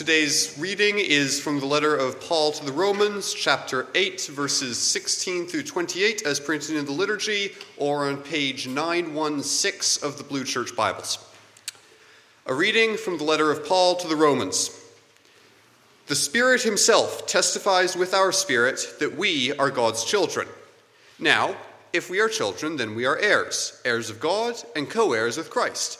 Today's reading is from the letter of Paul to the Romans, chapter 8, verses 16 through 28, as printed in the liturgy, or on page 916 of the Blue Church Bibles. A reading from the letter of Paul to the Romans. The Spirit Himself testifies with our spirit that we are God's children. Now, if we are children, then we are heirs, heirs of God and co heirs with Christ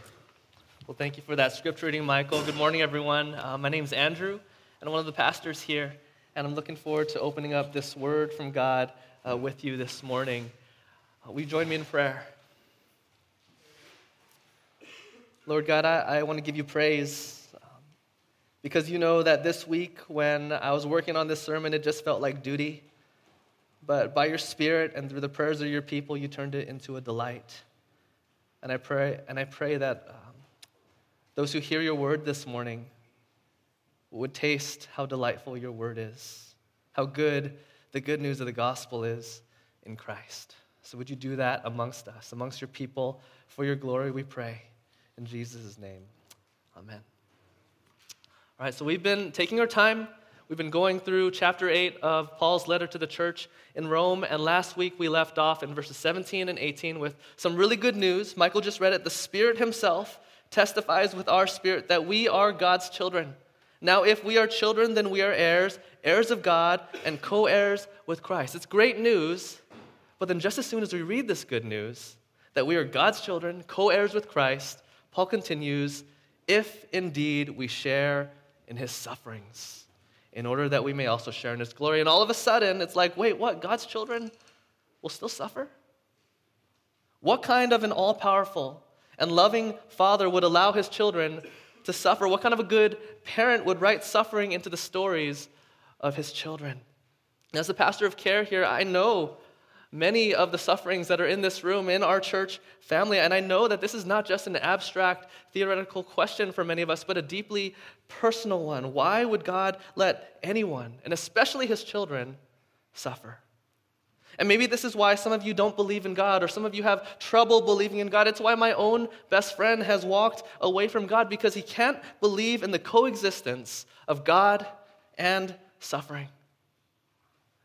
Well, thank you for that scripture reading, Michael. Good morning, everyone. Uh, my name is Andrew, and I'm one of the pastors here, and I'm looking forward to opening up this word from God uh, with you this morning. Uh, will you join me in prayer? Lord God, I, I want to give you praise um, because you know that this week when I was working on this sermon, it just felt like duty. But by your Spirit and through the prayers of your people, you turned it into a delight. And I pray, and I pray that uh, those who hear your word this morning would taste how delightful your word is, how good the good news of the gospel is in Christ. So, would you do that amongst us, amongst your people? For your glory, we pray. In Jesus' name, amen. All right, so we've been taking our time. We've been going through chapter 8 of Paul's letter to the church in Rome, and last week we left off in verses 17 and 18 with some really good news. Michael just read it. The Spirit Himself testifies with our spirit that we are God's children. Now, if we are children, then we are heirs, heirs of God, and co heirs with Christ. It's great news, but then just as soon as we read this good news, that we are God's children, co heirs with Christ, Paul continues, if indeed we share in his sufferings, in order that we may also share in his glory. And all of a sudden, it's like, wait, what? God's children will still suffer? What kind of an all powerful, and loving father would allow his children to suffer? What kind of a good parent would write suffering into the stories of his children? As the pastor of care here, I know many of the sufferings that are in this room, in our church family, and I know that this is not just an abstract theoretical question for many of us, but a deeply personal one. Why would God let anyone, and especially his children, suffer? And maybe this is why some of you don't believe in God, or some of you have trouble believing in God. It's why my own best friend has walked away from God because he can't believe in the coexistence of God and suffering.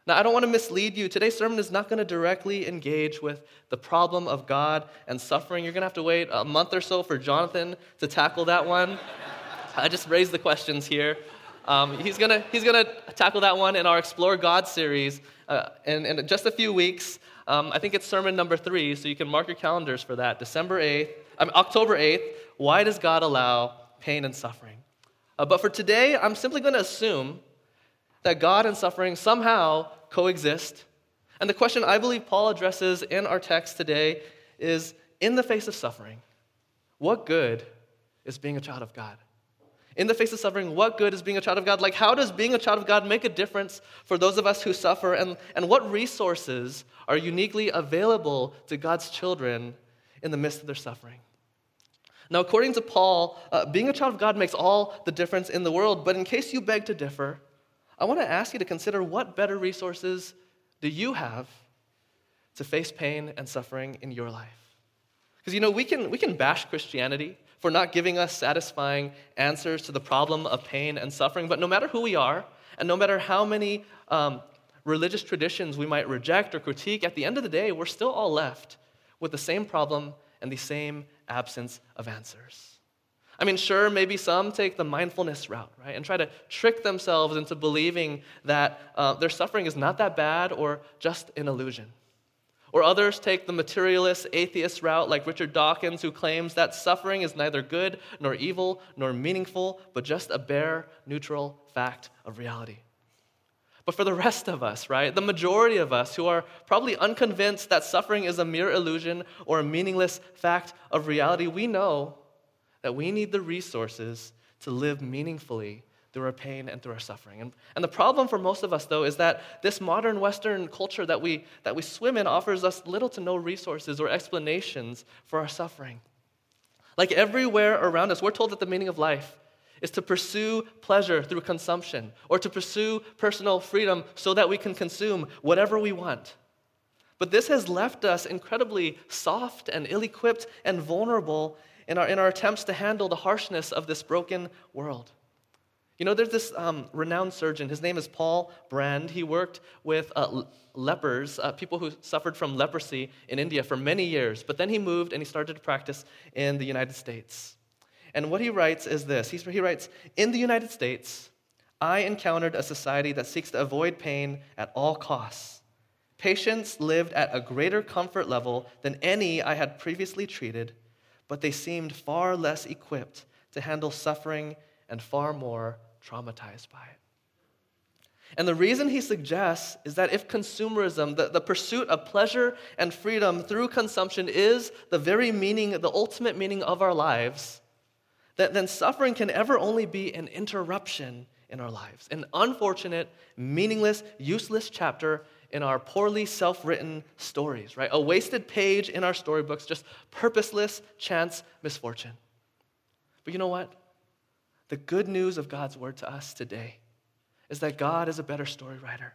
Now, I don't want to mislead you. Today's sermon is not going to directly engage with the problem of God and suffering. You're going to have to wait a month or so for Jonathan to tackle that one. I just raised the questions here. Um, he's going he's gonna tackle that one in our Explore God series uh, in, in just a few weeks. Um, I think it's sermon number three, so you can mark your calendars for that. December 8th, um, October 8th. Why does God allow pain and suffering? Uh, but for today, I'm simply going to assume that God and suffering somehow coexist. And the question I believe Paul addresses in our text today is in the face of suffering, what good is being a child of God? In the face of suffering, what good is being a child of God? Like, how does being a child of God make a difference for those of us who suffer? And, and what resources are uniquely available to God's children in the midst of their suffering? Now, according to Paul, uh, being a child of God makes all the difference in the world. But in case you beg to differ, I want to ask you to consider what better resources do you have to face pain and suffering in your life? Because, you know, we can, we can bash Christianity for not giving us satisfying answers to the problem of pain and suffering. But no matter who we are, and no matter how many um, religious traditions we might reject or critique, at the end of the day, we're still all left with the same problem and the same absence of answers. I mean, sure, maybe some take the mindfulness route, right, and try to trick themselves into believing that uh, their suffering is not that bad or just an illusion. Or others take the materialist, atheist route, like Richard Dawkins, who claims that suffering is neither good nor evil nor meaningful, but just a bare, neutral fact of reality. But for the rest of us, right, the majority of us who are probably unconvinced that suffering is a mere illusion or a meaningless fact of reality, we know that we need the resources to live meaningfully through our pain and through our suffering. And, and the problem for most of us, though, is that this modern Western culture that we, that we swim in offers us little to no resources or explanations for our suffering. Like everywhere around us, we're told that the meaning of life is to pursue pleasure through consumption or to pursue personal freedom so that we can consume whatever we want. But this has left us incredibly soft and ill equipped and vulnerable in our, in our attempts to handle the harshness of this broken world. You know, there's this um, renowned surgeon. His name is Paul Brand. He worked with uh, lepers, uh, people who suffered from leprosy in India for many years. But then he moved and he started to practice in the United States. And what he writes is this he, he writes In the United States, I encountered a society that seeks to avoid pain at all costs. Patients lived at a greater comfort level than any I had previously treated, but they seemed far less equipped to handle suffering and far more traumatized by it. And the reason he suggests is that if consumerism, the, the pursuit of pleasure and freedom through consumption, is the very meaning, the ultimate meaning of our lives, that then suffering can ever only be an interruption in our lives, an unfortunate, meaningless, useless chapter in our poorly self written stories, right? A wasted page in our storybooks, just purposeless chance misfortune. But you know what? The good news of God's word to us today is that God is a better story writer,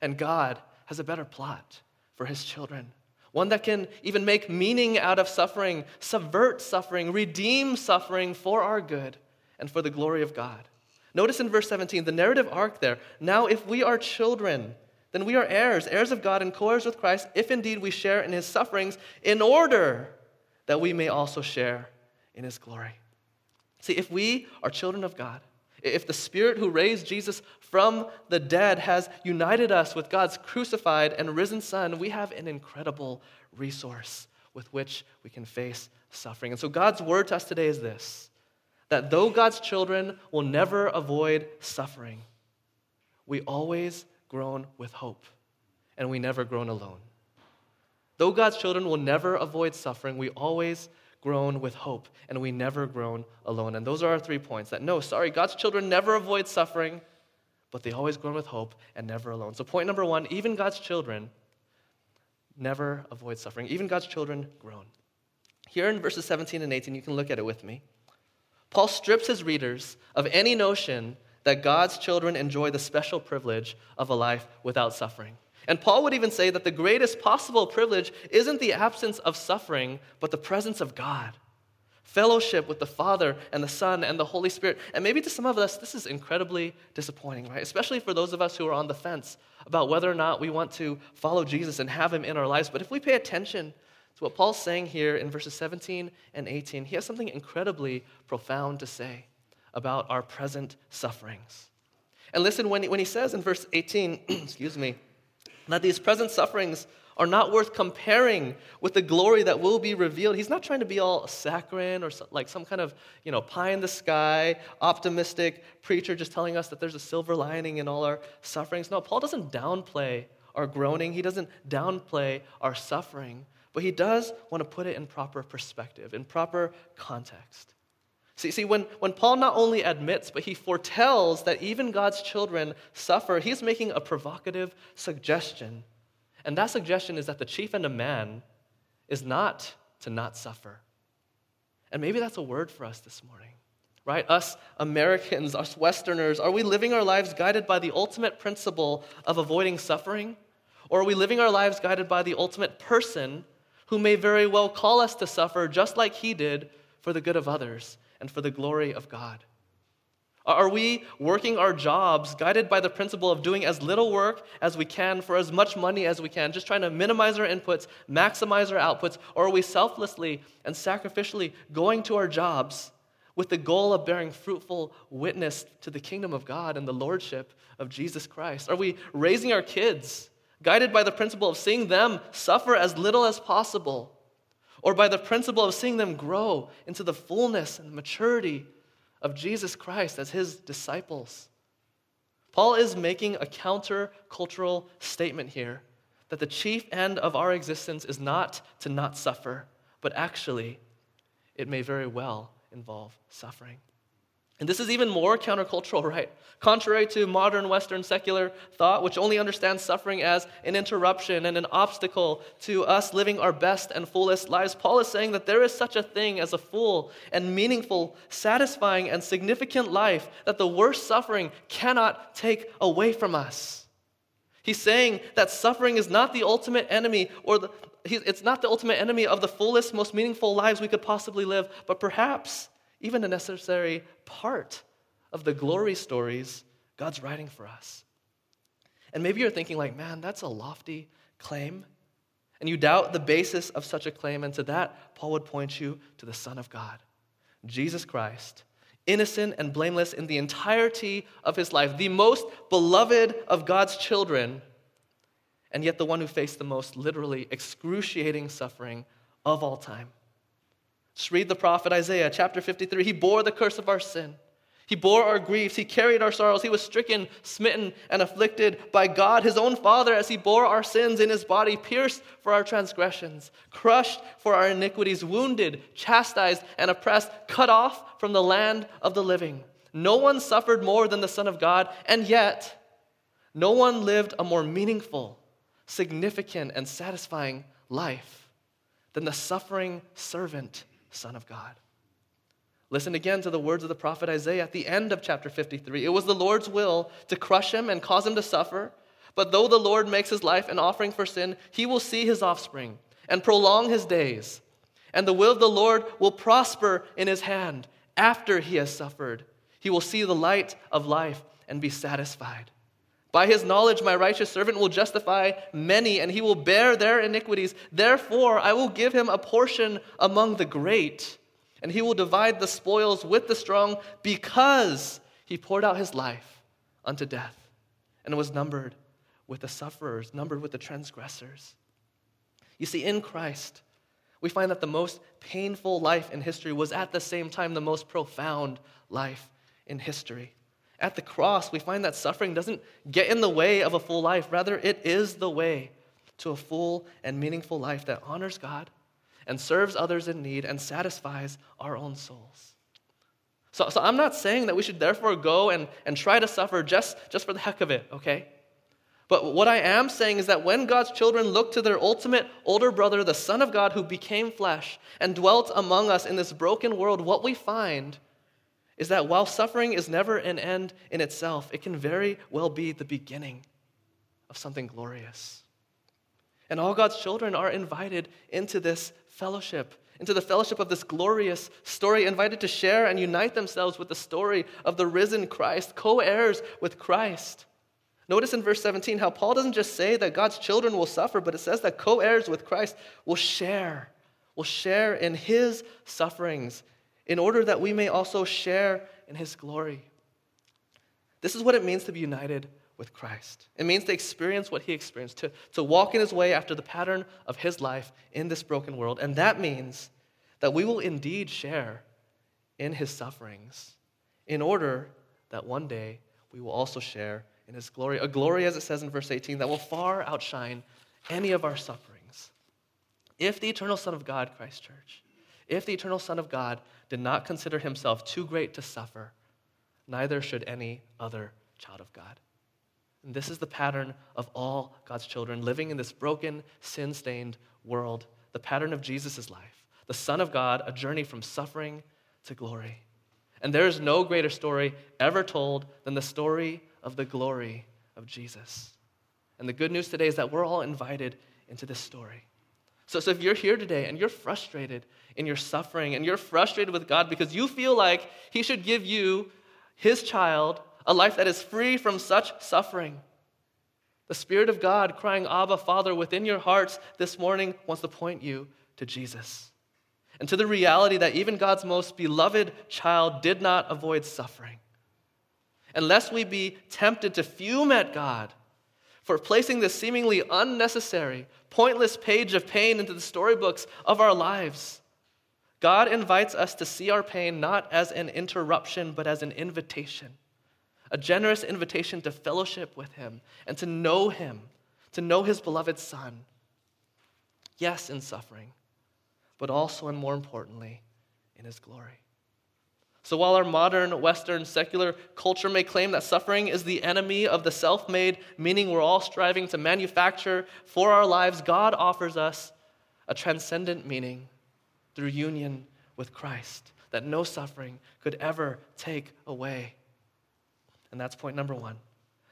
and God has a better plot for his children. One that can even make meaning out of suffering, subvert suffering, redeem suffering for our good and for the glory of God. Notice in verse 17 the narrative arc there. Now, if we are children, then we are heirs, heirs of God, and co heirs with Christ, if indeed we share in his sufferings, in order that we may also share in his glory. See, if we are children of God, if the Spirit who raised Jesus from the dead has united us with God's crucified and risen Son, we have an incredible resource with which we can face suffering. And so, God's word to us today is this that though God's children will never avoid suffering, we always groan with hope, and we never groan alone. Though God's children will never avoid suffering, we always groan with hope, and we never groan alone. And those are our three points that no, sorry, God's children never avoid suffering, but they always groan with hope and never alone. So, point number one even God's children never avoid suffering. Even God's children groan. Here in verses 17 and 18, you can look at it with me. Paul strips his readers of any notion that God's children enjoy the special privilege of a life without suffering. And Paul would even say that the greatest possible privilege isn't the absence of suffering, but the presence of God. Fellowship with the Father and the Son and the Holy Spirit. And maybe to some of us, this is incredibly disappointing, right? Especially for those of us who are on the fence about whether or not we want to follow Jesus and have him in our lives. But if we pay attention to what Paul's saying here in verses 17 and 18, he has something incredibly profound to say about our present sufferings. And listen, when he, when he says in verse 18, excuse me, that these present sufferings are not worth comparing with the glory that will be revealed. He's not trying to be all saccharine or like some kind of, you know, pie in the sky, optimistic preacher just telling us that there's a silver lining in all our sufferings. No, Paul doesn't downplay our groaning, he doesn't downplay our suffering, but he does want to put it in proper perspective, in proper context. See, see when, when Paul not only admits, but he foretells that even God's children suffer, he's making a provocative suggestion. And that suggestion is that the chief end of man is not to not suffer. And maybe that's a word for us this morning, right? Us Americans, us Westerners, are we living our lives guided by the ultimate principle of avoiding suffering? Or are we living our lives guided by the ultimate person who may very well call us to suffer just like he did for the good of others and for the glory of God? Are we working our jobs guided by the principle of doing as little work as we can for as much money as we can, just trying to minimize our inputs, maximize our outputs? Or are we selflessly and sacrificially going to our jobs with the goal of bearing fruitful witness to the kingdom of God and the lordship of Jesus Christ? Are we raising our kids guided by the principle of seeing them suffer as little as possible? Or by the principle of seeing them grow into the fullness and maturity of Jesus Christ as his disciples. Paul is making a counter cultural statement here that the chief end of our existence is not to not suffer, but actually, it may very well involve suffering. And this is even more countercultural, right? Contrary to modern Western secular thought, which only understands suffering as an interruption and an obstacle to us living our best and fullest lives, Paul is saying that there is such a thing as a full and meaningful, satisfying, and significant life that the worst suffering cannot take away from us. He's saying that suffering is not the ultimate enemy or the, it's not the ultimate enemy of the fullest, most meaningful lives we could possibly live, but perhaps even a necessary part of the glory stories God's writing for us. And maybe you're thinking, like, man, that's a lofty claim. And you doubt the basis of such a claim. And to that, Paul would point you to the Son of God, Jesus Christ, innocent and blameless in the entirety of his life, the most beloved of God's children, and yet the one who faced the most literally excruciating suffering of all time. Just read the prophet Isaiah, chapter 53. He bore the curse of our sin. He bore our griefs. He carried our sorrows. He was stricken, smitten, and afflicted by God, his own Father, as he bore our sins in his body, pierced for our transgressions, crushed for our iniquities, wounded, chastised, and oppressed, cut off from the land of the living. No one suffered more than the Son of God, and yet no one lived a more meaningful, significant, and satisfying life than the suffering servant Son of God. Listen again to the words of the prophet Isaiah at the end of chapter 53. It was the Lord's will to crush him and cause him to suffer. But though the Lord makes his life an offering for sin, he will see his offspring and prolong his days. And the will of the Lord will prosper in his hand after he has suffered. He will see the light of life and be satisfied. By his knowledge, my righteous servant will justify many, and he will bear their iniquities. Therefore, I will give him a portion among the great, and he will divide the spoils with the strong, because he poured out his life unto death, and was numbered with the sufferers, numbered with the transgressors. You see, in Christ, we find that the most painful life in history was at the same time the most profound life in history. At the cross, we find that suffering doesn't get in the way of a full life. Rather, it is the way to a full and meaningful life that honors God and serves others in need and satisfies our own souls. So, so I'm not saying that we should therefore go and, and try to suffer just, just for the heck of it, okay? But what I am saying is that when God's children look to their ultimate older brother, the Son of God, who became flesh and dwelt among us in this broken world, what we find is that while suffering is never an end in itself, it can very well be the beginning of something glorious. And all God's children are invited into this fellowship, into the fellowship of this glorious story, invited to share and unite themselves with the story of the risen Christ, co heirs with Christ. Notice in verse 17 how Paul doesn't just say that God's children will suffer, but it says that co heirs with Christ will share, will share in his sufferings in order that we may also share in his glory. This is what it means to be united with Christ. It means to experience what he experienced, to, to walk in his way after the pattern of his life in this broken world. And that means that we will indeed share in his sufferings in order that one day we will also share in his glory. A glory, as it says in verse 18, that will far outshine any of our sufferings. If the eternal Son of God, Christ Church, If the eternal Son of God did not consider himself too great to suffer, neither should any other child of God. And this is the pattern of all God's children living in this broken, sin stained world, the pattern of Jesus' life. The Son of God, a journey from suffering to glory. And there is no greater story ever told than the story of the glory of Jesus. And the good news today is that we're all invited into this story. So, so if you're here today and you're frustrated in your suffering and you're frustrated with God because you feel like He should give you, His child, a life that is free from such suffering, the Spirit of God crying, Abba, Father, within your hearts this morning wants to point you to Jesus and to the reality that even God's most beloved child did not avoid suffering. Unless we be tempted to fume at God for placing this seemingly unnecessary, pointless page of pain into the storybooks of our lives. God invites us to see our pain not as an interruption, but as an invitation, a generous invitation to fellowship with Him and to know Him, to know His beloved Son. Yes, in suffering, but also and more importantly, in His glory. So while our modern Western secular culture may claim that suffering is the enemy of the self made, meaning we're all striving to manufacture for our lives, God offers us a transcendent meaning through union with Christ that no suffering could ever take away. And that's point number one.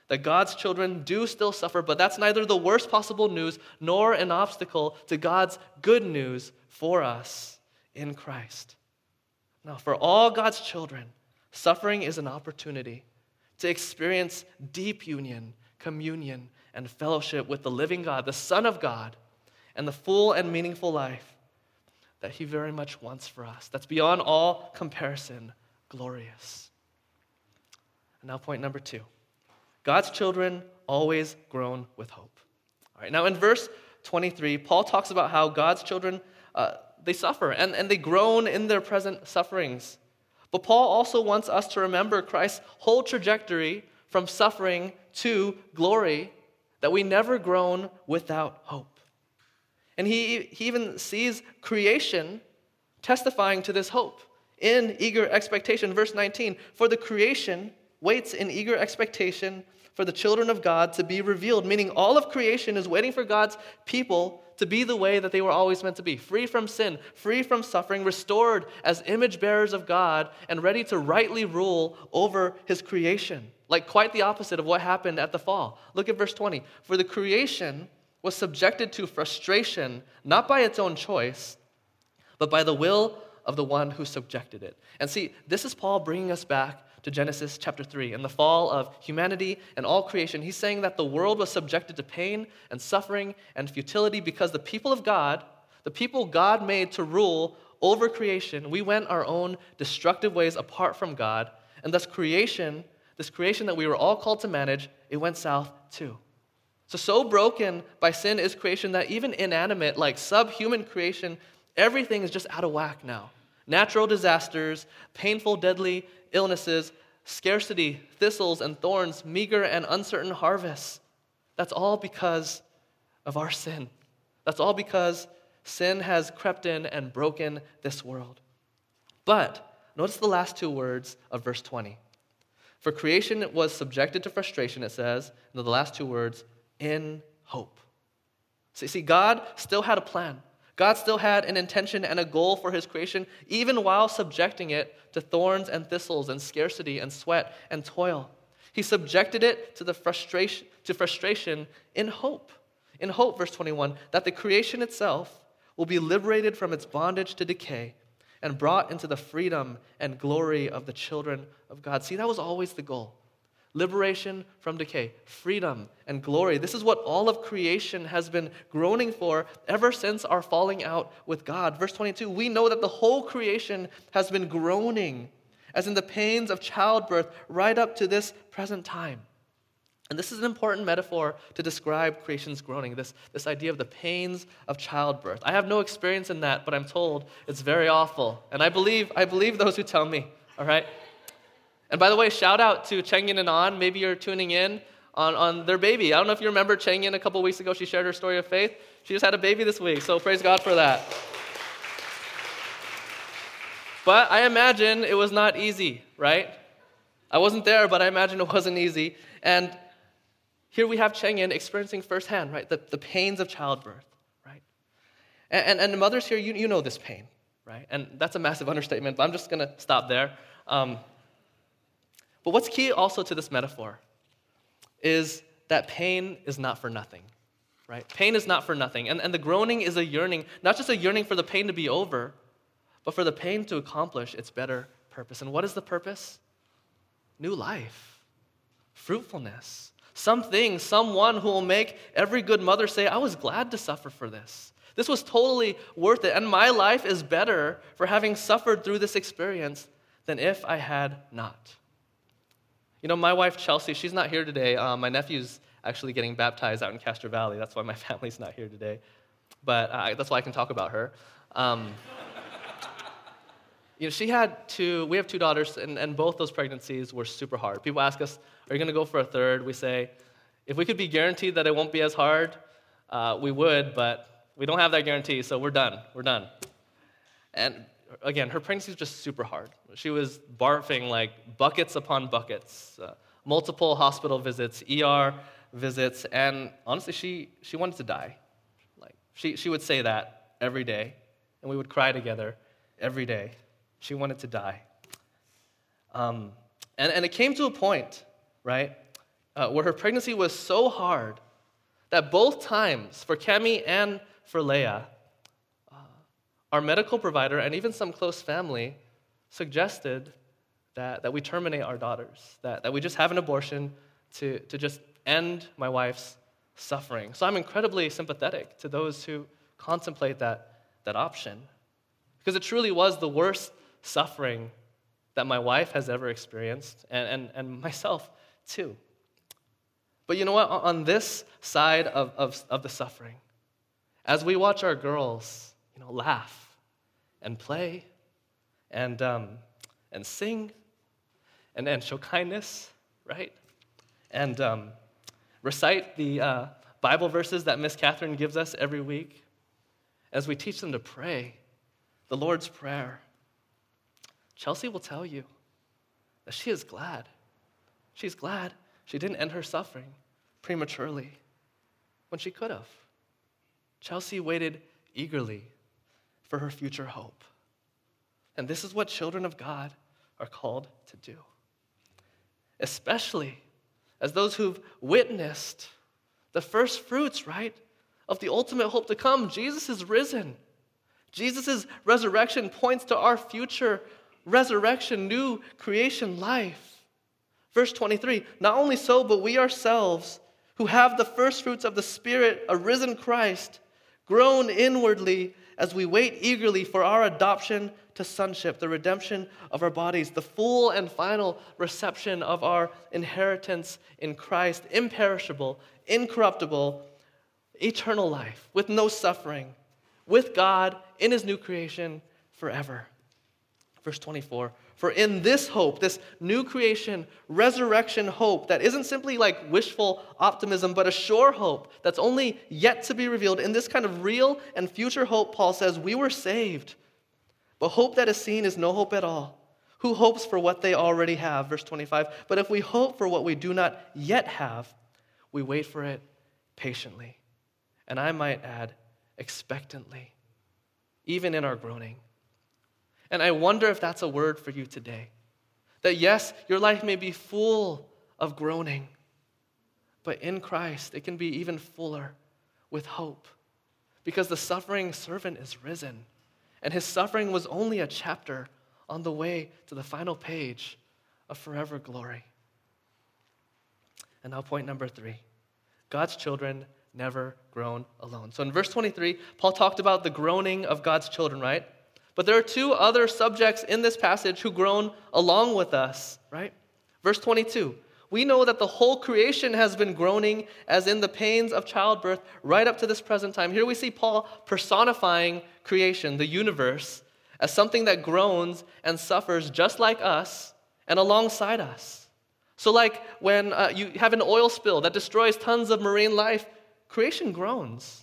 That God's children do still suffer, but that's neither the worst possible news nor an obstacle to God's good news for us in Christ. Now, for all God's children, suffering is an opportunity to experience deep union, communion, and fellowship with the living God, the Son of God, and the full and meaningful life that He very much wants for us. That's beyond all comparison, glorious. And now, point number two God's children always groan with hope. All right, now in verse 23, Paul talks about how God's children. Uh, they suffer and, and they groan in their present sufferings. But Paul also wants us to remember Christ's whole trajectory from suffering to glory, that we never groan without hope. And he, he even sees creation testifying to this hope in eager expectation. Verse 19 For the creation waits in eager expectation for the children of God to be revealed, meaning all of creation is waiting for God's people to be the way that they were always meant to be free from sin, free from suffering, restored as image bearers of God, and ready to rightly rule over his creation. Like quite the opposite of what happened at the fall. Look at verse 20. For the creation was subjected to frustration, not by its own choice, but by the will of the one who subjected it. And see, this is Paul bringing us back to Genesis chapter 3 and the fall of humanity and all creation, he's saying that the world was subjected to pain and suffering and futility because the people of God, the people God made to rule over creation, we went our own destructive ways apart from God, and thus creation, this creation that we were all called to manage, it went south too. So, so broken by sin is creation that even inanimate, like subhuman creation, everything is just out of whack now. Natural disasters, painful, deadly illnesses, scarcity, thistles and thorns, meager and uncertain harvests. That's all because of our sin. That's all because sin has crept in and broken this world. But notice the last two words of verse 20. For creation was subjected to frustration, it says, in the last two words, in hope. So see, God still had a plan. God still had an intention and a goal for his creation, even while subjecting it to thorns and thistles and scarcity and sweat and toil. He subjected it to, the frustration, to frustration in hope. In hope, verse 21, that the creation itself will be liberated from its bondage to decay and brought into the freedom and glory of the children of God. See, that was always the goal liberation from decay, freedom, and glory. This is what all of creation has been groaning for ever since our falling out with God. Verse 22 we know that the whole creation has been groaning, as in the pains of childbirth, right up to this present time. And this is an important metaphor to describe creation's groaning, this, this idea of the pains of childbirth. I have no experience in that, but I'm told it's very awful. And I believe, I believe those who tell me, all right? And by the way, shout out to Chengyin and An. Maybe you're tuning in on, on their baby. I don't know if you remember Chengyin a couple weeks ago. She shared her story of faith. She just had a baby this week, so praise God for that. But I imagine it was not easy, right? I wasn't there, but I imagine it wasn't easy. And here we have Cheng Yin experiencing firsthand, right, the, the pains of childbirth, right? And, and, and the mothers here, you, you know this pain, right? And that's a massive understatement, but I'm just going to stop there. Um, but what's key also to this metaphor is that pain is not for nothing, right? Pain is not for nothing. And, and the groaning is a yearning, not just a yearning for the pain to be over, but for the pain to accomplish its better purpose. And what is the purpose? New life, fruitfulness, something, someone who will make every good mother say, I was glad to suffer for this. This was totally worth it. And my life is better for having suffered through this experience than if I had not. You know, my wife, Chelsea, she's not here today. Um, my nephew's actually getting baptized out in Castro Valley. That's why my family's not here today. But uh, that's why I can talk about her. Um, you know, she had two, we have two daughters, and, and both those pregnancies were super hard. People ask us, Are you going to go for a third? We say, If we could be guaranteed that it won't be as hard, uh, we would, but we don't have that guarantee, so we're done. We're done. And again, her pregnancy was just super hard. She was barfing like buckets upon buckets, uh, multiple hospital visits, ER visits, and honestly, she, she wanted to die. Like, she, she would say that every day, and we would cry together every day. She wanted to die. Um, and, and it came to a point, right, uh, where her pregnancy was so hard that both times, for Kemi and for Leia, our medical provider and even some close family suggested that, that we terminate our daughters, that, that we just have an abortion to, to just end my wife's suffering. So I'm incredibly sympathetic to those who contemplate that, that option because it truly was the worst suffering that my wife has ever experienced and, and, and myself too. But you know what? On this side of, of, of the suffering, as we watch our girls know, laugh and play and, um, and sing and, and show kindness, right? And um, recite the uh, Bible verses that Miss Catherine gives us every week as we teach them to pray the Lord's Prayer. Chelsea will tell you that she is glad. She's glad she didn't end her suffering prematurely when she could have. Chelsea waited eagerly for her future hope. And this is what children of God are called to do, especially as those who've witnessed the first fruits, right, of the ultimate hope to come. Jesus is risen. Jesus' resurrection points to our future resurrection, new creation life. Verse 23 Not only so, but we ourselves, who have the first fruits of the Spirit, a risen Christ, groan inwardly as we wait eagerly for our adoption to sonship, the redemption of our bodies, the full and final reception of our inheritance in Christ, imperishable, incorruptible, eternal life, with no suffering, with God in his new creation forever. Verse 24 For in this hope, this new creation, resurrection hope, that isn't simply like wishful optimism, but a sure hope that's only yet to be revealed, in this kind of real and future hope, Paul says, we were saved. But hope that is seen is no hope at all. Who hopes for what they already have? Verse 25. But if we hope for what we do not yet have, we wait for it patiently. And I might add, expectantly, even in our groaning. And I wonder if that's a word for you today. That yes, your life may be full of groaning, but in Christ, it can be even fuller with hope. Because the suffering servant is risen, and his suffering was only a chapter on the way to the final page of forever glory. And now, point number three God's children never groan alone. So in verse 23, Paul talked about the groaning of God's children, right? But there are two other subjects in this passage who groan along with us, right? Verse 22 We know that the whole creation has been groaning as in the pains of childbirth right up to this present time. Here we see Paul personifying creation, the universe, as something that groans and suffers just like us and alongside us. So, like when uh, you have an oil spill that destroys tons of marine life, creation groans.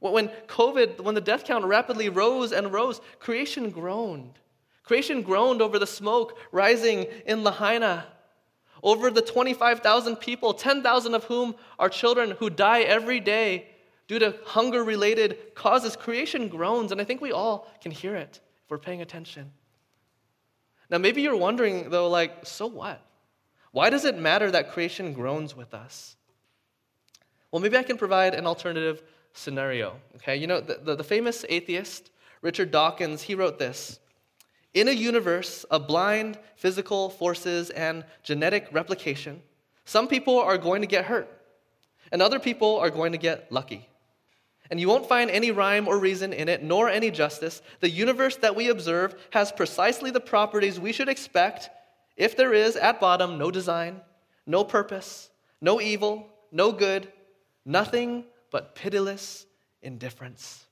When COVID, when the death count rapidly rose and rose, creation groaned. Creation groaned over the smoke rising in Lahaina, over the 25,000 people, 10,000 of whom are children who die every day due to hunger related causes. Creation groans, and I think we all can hear it if we're paying attention. Now, maybe you're wondering, though, like, so what? Why does it matter that creation groans with us? Well, maybe I can provide an alternative scenario. Okay, you know, the, the, the famous atheist, Richard Dawkins, he wrote this In a universe of blind physical forces and genetic replication, some people are going to get hurt, and other people are going to get lucky. And you won't find any rhyme or reason in it, nor any justice. The universe that we observe has precisely the properties we should expect if there is, at bottom, no design, no purpose, no evil, no good, nothing but pitiless indifference.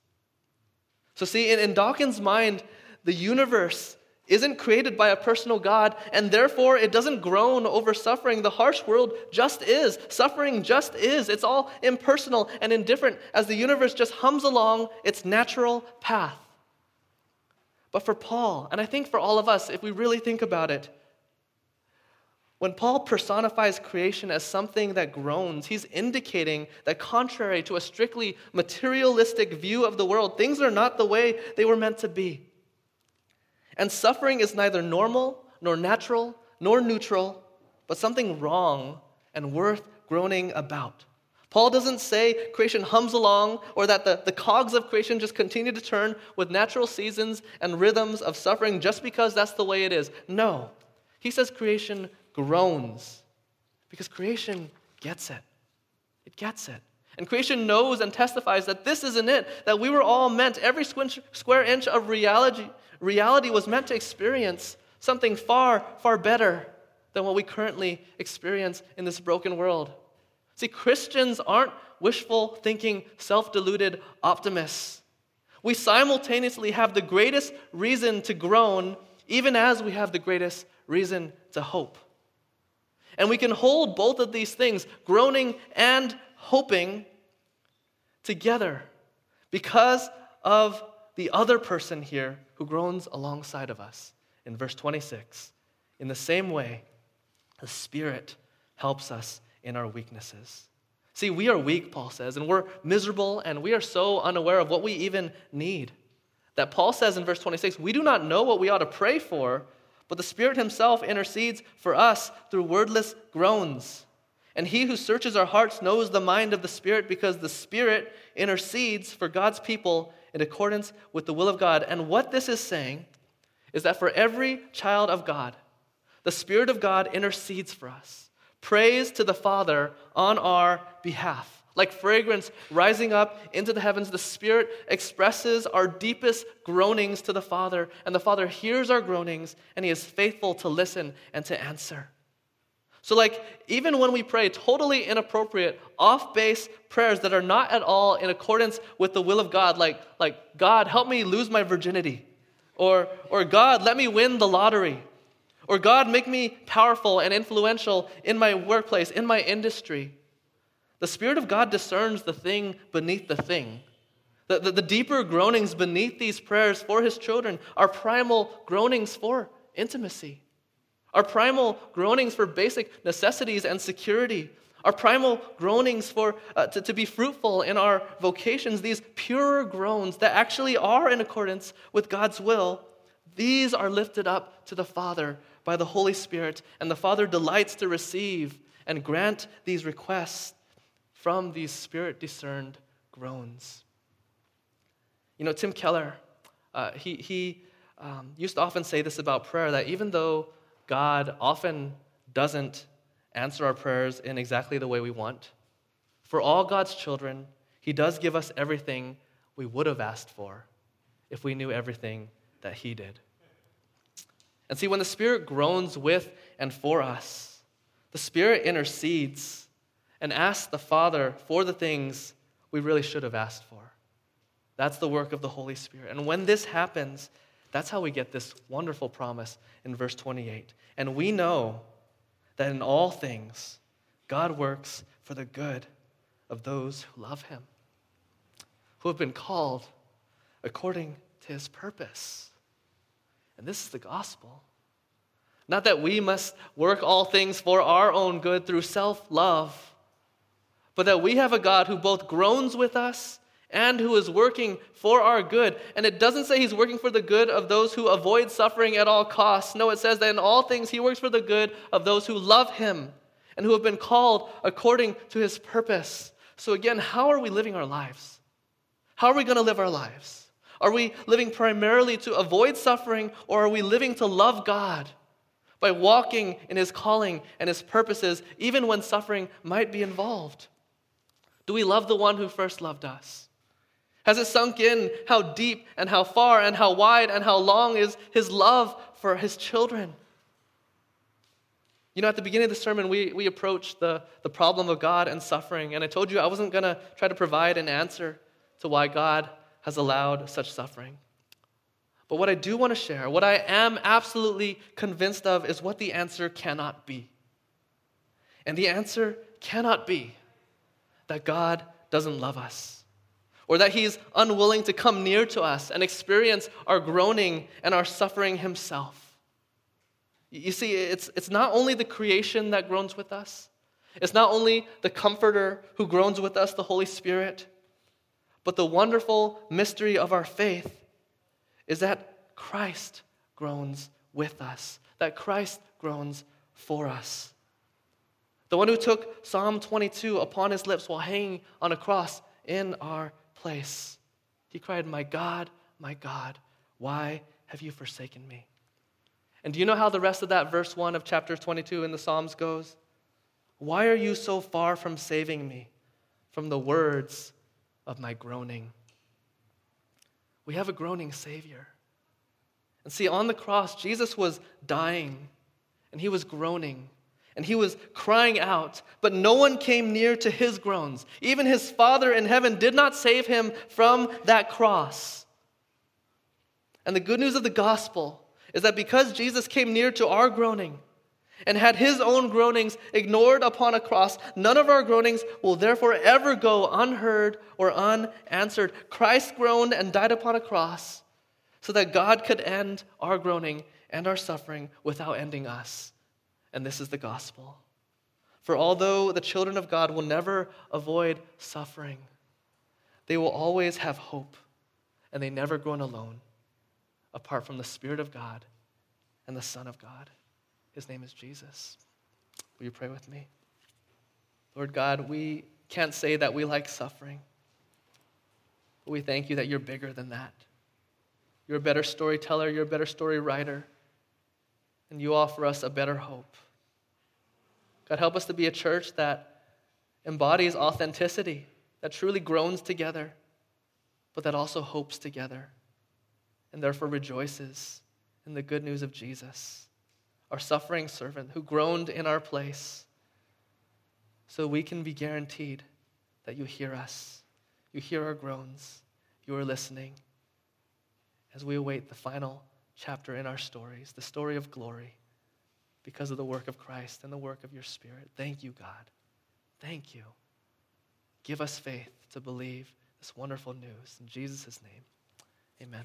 So, see, in, in Dawkins' mind, the universe isn't created by a personal God, and therefore it doesn't groan over suffering. The harsh world just is. Suffering just is. It's all impersonal and indifferent as the universe just hums along its natural path. But for Paul, and I think for all of us, if we really think about it, when Paul personifies creation as something that groans, he's indicating that contrary to a strictly materialistic view of the world, things are not the way they were meant to be. And suffering is neither normal, nor natural, nor neutral, but something wrong and worth groaning about. Paul doesn't say creation hums along or that the, the cogs of creation just continue to turn with natural seasons and rhythms of suffering just because that's the way it is. No. He says creation groans because creation gets it. It gets it. And creation knows and testifies that this isn't it, that we were all meant, every square inch of reality, reality was meant to experience something far, far better than what we currently experience in this broken world. See, Christians aren't wishful thinking, self deluded optimists. We simultaneously have the greatest reason to groan, even as we have the greatest reason to hope. And we can hold both of these things, groaning and hoping, together because of the other person here who groans alongside of us. In verse 26, in the same way, the Spirit helps us in our weaknesses. See, we are weak, Paul says, and we're miserable, and we are so unaware of what we even need. That Paul says in verse 26, we do not know what we ought to pray for but the Spirit Himself intercedes for us through wordless groans. And He who searches our hearts knows the mind of the Spirit because the Spirit intercedes for God's people in accordance with the will of God. And what this is saying is that for every child of God, the Spirit of God intercedes for us, prays to the Father on our behalf. Like fragrance rising up into the heavens, the Spirit expresses our deepest groanings to the Father, and the Father hears our groanings, and He is faithful to listen and to answer. So, like, even when we pray totally inappropriate, off base prayers that are not at all in accordance with the will of God, like, like God, help me lose my virginity, or, or God, let me win the lottery, or God, make me powerful and influential in my workplace, in my industry. The Spirit of God discerns the thing beneath the thing. The, the, the, deeper groanings beneath these prayers for his children are primal groanings for intimacy, are primal groanings for basic necessities and security, our primal groanings for uh, to, to be fruitful in our vocations, these purer groans that actually are in accordance with God's will, these are lifted up to the Father by the Holy Spirit, and the Father delights to receive and grant these requests from these spirit discerned groans. You know, Tim Keller, uh, he, he um, used to often say this about prayer that even though God often doesn't answer our prayers in exactly the way we want, for all God's children, He does give us everything we would have asked for if we knew everything that He did. And see, when the Spirit groans with and for us, the Spirit intercedes and ask the Father for the things we really should have asked for. That's the work of the Holy Spirit. And when this happens, that's how we get this wonderful promise in verse 28. And we know that in all things, God works for the good of those who love him, who have been called according to his purpose. And this is the gospel. Not that we must work all things for our own good through self love, but that we have a God who both groans with us and who is working for our good. And it doesn't say he's working for the good of those who avoid suffering at all costs. No, it says that in all things he works for the good of those who love him and who have been called according to his purpose. So, again, how are we living our lives? How are we going to live our lives? Are we living primarily to avoid suffering, or are we living to love God by walking in his calling and his purposes, even when suffering might be involved? Do we love the one who first loved us? Has it sunk in how deep and how far and how wide and how long is his love for his children? You know, at the beginning of the sermon, we, we approached the, the problem of God and suffering, and I told you I wasn't going to try to provide an answer to why God has allowed such suffering. But what I do want to share, what I am absolutely convinced of, is what the answer cannot be. And the answer cannot be that God doesn't love us or that he's unwilling to come near to us and experience our groaning and our suffering himself. You see, it's, it's not only the creation that groans with us, it's not only the Comforter who groans with us, the Holy Spirit, but the wonderful mystery of our faith is that Christ groans with us, that Christ groans for us. The one who took Psalm 22 upon his lips while hanging on a cross in our place. He cried, My God, my God, why have you forsaken me? And do you know how the rest of that verse 1 of chapter 22 in the Psalms goes? Why are you so far from saving me from the words of my groaning? We have a groaning Savior. And see, on the cross, Jesus was dying and he was groaning and he was crying out, but no one came near to his groans. Even his Father in heaven did not save him from that cross. And the good news of the gospel is that because Jesus came near to our groaning and had his own groanings ignored upon a cross, none of our groanings will therefore ever go unheard or unanswered. Christ groaned and died upon a cross so that God could end our groaning and our suffering without ending us. And this is the gospel. For although the children of God will never avoid suffering, they will always have hope, and they never groan alone apart from the Spirit of God and the Son of God. His name is Jesus. Will you pray with me? Lord God, we can't say that we like suffering, but we thank you that you're bigger than that. You're a better storyteller, you're a better story writer and you offer us a better hope. God, help us to be a church that embodies authenticity, that truly groans together, but that also hopes together, and therefore rejoices in the good news of Jesus, our suffering servant who groaned in our place, so we can be guaranteed that you hear us, you hear our groans, you are listening as we await the final chapter in our stories, the story of glory, because of the work of Christ and the work of your Spirit. Thank you, God. Thank you. Give us faith to believe this wonderful news. In Jesus' name, amen.